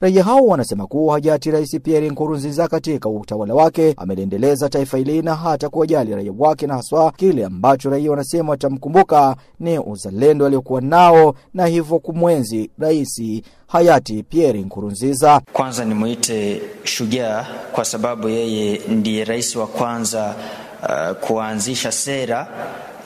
Raia hao wanasema kuwa hayati Rais Pierre Nkurunziza katika utawala wake ameliendeleza taifa hili na hata kuwajali raia wake, na haswa kile ambacho raia wanasema watamkumbuka ni uzalendo aliokuwa nao na hivyo kumwenzi rais hayati Pierre Nkurunziza. Kwanza nimwite shujaa kwa sababu yeye ndiye rais wa kwanza uh, kuanzisha sera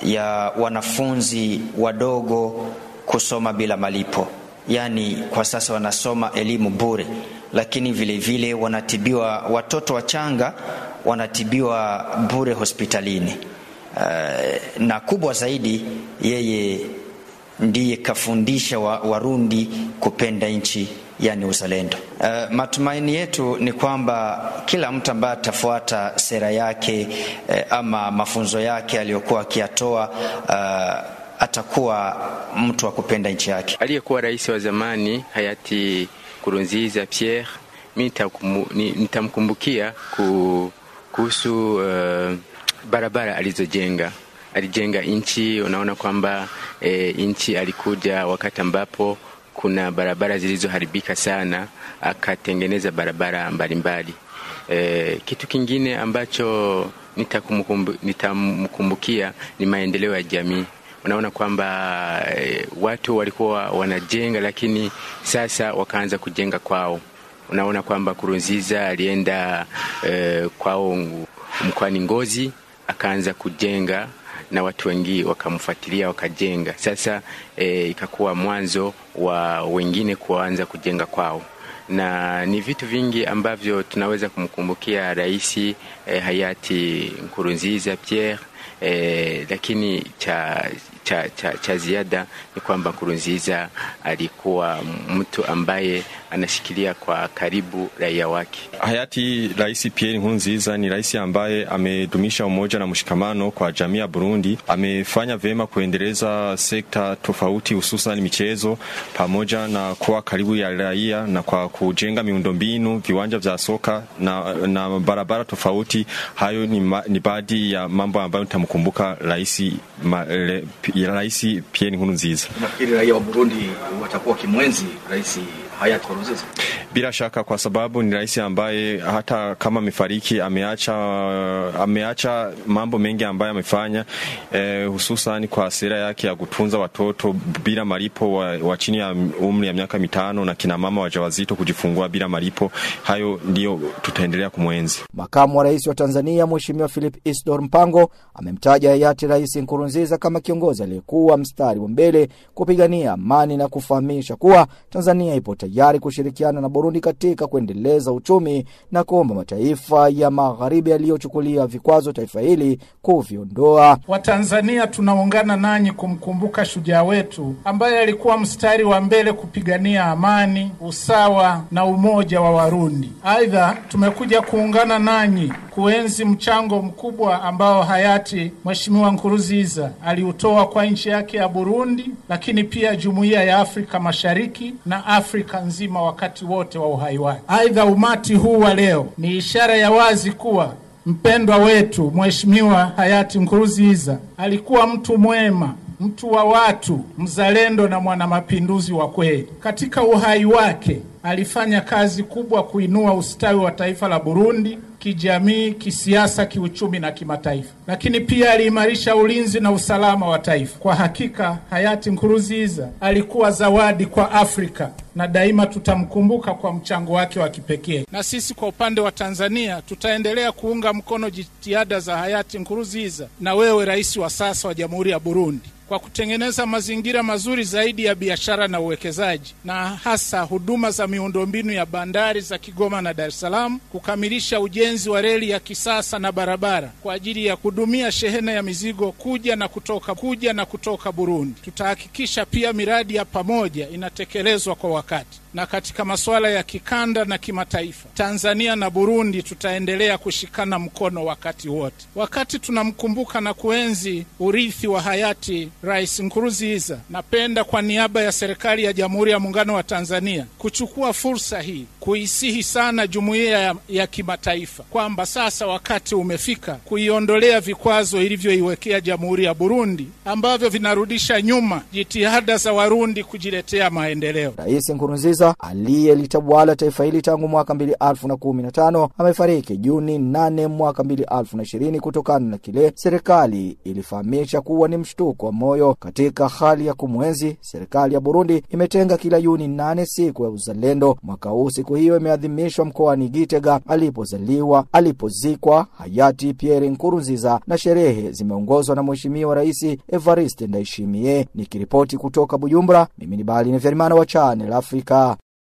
ya wanafunzi wadogo kusoma bila malipo yaani kwa sasa wanasoma elimu bure, lakini vile vile wanatibiwa, watoto wachanga wanatibiwa bure hospitalini. Uh, na kubwa zaidi, yeye ndiye kafundisha wa, Warundi kupenda nchi, yani uzalendo. Uh, matumaini yetu ni kwamba kila mtu ambaye atafuata sera yake uh, ama mafunzo yake aliyokuwa akiyatoa uh, atakuwa mtu wa kupenda nchi yake. Aliyekuwa rais wa zamani hayati Kurunziza Pierre, mi nitamkumbukia kuhusu uh, barabara alizojenga. Alijenga nchi, unaona kwamba e, nchi alikuja wakati ambapo kuna barabara zilizoharibika sana, akatengeneza barabara mbalimbali. E, kitu kingine ambacho nitamkumbukia ni maendeleo ya jamii unaona kwamba e, watu walikuwa wanajenga lakini sasa wakaanza kujenga kwao. Unaona kwamba Kurunziza alienda e, kwao mkoani Ngozi akaanza kujenga na watu wengi wakamfuatilia wakajenga. Sasa e, ikakuwa mwanzo wa wengine kuanza kujenga kwao na ni vitu vingi ambavyo tunaweza kumkumbukia rais eh, hayati Nkurunziza Pierre eh, lakini cha, cha, cha, cha ziada ni kwamba Nkurunziza alikuwa mtu ambaye anashikilia kwa karibu raia wake. Hayati Rais Pierre Nkurunziza ni rais ambaye amedumisha umoja na mshikamano kwa jamii ya Burundi. Amefanya vyema kuendeleza sekta tofauti, hususan michezo, pamoja na kuwa karibu ya raia na kwa kujenga miundombinu, viwanja vya soka na, na barabara tofauti. Hayo ni, ma, ni baadhi ya mambo ambayo nitamkumbuka rais Rais Pierre Nkurunziza. Nafikiri raia wa Burundi watakuwa kimwenzi rais hayati Bila shaka, kwa sababu ni rais ambaye hata kama amefariki ameacha, ameacha mambo mengi ambayo amefanya eh, hususan kwa sera yake ya kutunza watoto bila malipo wa, wa chini ya umri ya miaka mitano na kina mama wajawazito kujifungua bila malipo. Hayo ndiyo tutaendelea kumwenzi. Makamu wa rais wa Tanzania Mheshimiwa Philip Isdor Mpango amemtaja hayati Rais Nkurunziza kama kiongozi aliyekuwa mstari wa mbele kupigania amani na kufahamisha kuwa Tanzania ipo tayari kushirikiana na Burundi katika kuendeleza uchumi na kuomba mataifa ya magharibi yaliyochukulia vikwazo taifa hili kuviondoa. Watanzania tunaungana nanyi kumkumbuka shujaa wetu ambaye alikuwa mstari wa mbele kupigania amani, usawa na umoja wa Warundi. Aidha, tumekuja kuungana nanyi kuenzi mchango mkubwa ambao hayati Mheshimiwa Nkurunziza aliutoa kwa nchi yake ya Burundi, lakini pia jumuiya ya Afrika Mashariki na Afrika nzima wakati wote wa uhai wake. Aidha, umati huu wa leo ni ishara ya wazi kuwa mpendwa wetu Mheshimiwa hayati Nkurunziza alikuwa mtu mwema, mtu wa watu, mzalendo na mwanamapinduzi wa kweli. Katika uhai wake alifanya kazi kubwa kuinua ustawi wa taifa la Burundi kijamii, kisiasa, kiuchumi na kimataifa, lakini pia aliimarisha ulinzi na usalama wa taifa. Kwa hakika hayati Nkurunziza alikuwa zawadi kwa Afrika na daima tutamkumbuka kwa mchango wake wa kipekee. Na sisi kwa upande wa Tanzania tutaendelea kuunga mkono jitihada za hayati Nkurunziza na wewe rais wa sasa wa Jamhuri ya Burundi kwa kutengeneza mazingira mazuri zaidi ya biashara na uwekezaji na hasa huduma za miundombinu ya bandari za Kigoma na Dar es Salaam, kukamilisha ujenzi wa reli ya kisasa na barabara kwa ajili ya kudumia shehena ya mizigo kuja na kutoka kuja na kutoka Burundi. Tutahakikisha pia miradi ya pamoja inatekelezwa kwa wakati. Na katika masuala ya kikanda na kimataifa, Tanzania na Burundi tutaendelea kushikana mkono wakati wote. Wakati tunamkumbuka na kuenzi urithi wa hayati Rais Nkurunziza, napenda kwa niaba ya serikali ya Jamhuri ya Muungano wa Tanzania kuchukua fursa hii kuisihi sana jumuiya ya, ya kimataifa kwamba sasa wakati umefika kuiondolea vikwazo ilivyoiwekea Jamhuri ya Burundi ambavyo vinarudisha nyuma jitihada za Warundi kujiletea maendeleo. Rais Nkurunziza aliyelitawala taifa hili tangu mwaka 2015 amefariki Juni 8 mwaka 2020 kutokana na kile serikali ilifahamisha kuwa ni mshtuko wa moyo. Katika hali ya kumwenzi, serikali ya Burundi imetenga kila Juni 8 siku ya uzalendo. Mwaka huu siku hiyo imeadhimishwa mkoani Gitega alipozaliwa, alipozikwa hayati Pierre Nkurunziza, na sherehe zimeongozwa na Mheshimiwa Rais Evariste Ndayishimiye. Nikiripoti kutoka Bujumbura, mimi ni Bali Neverimana wa Channel Africa.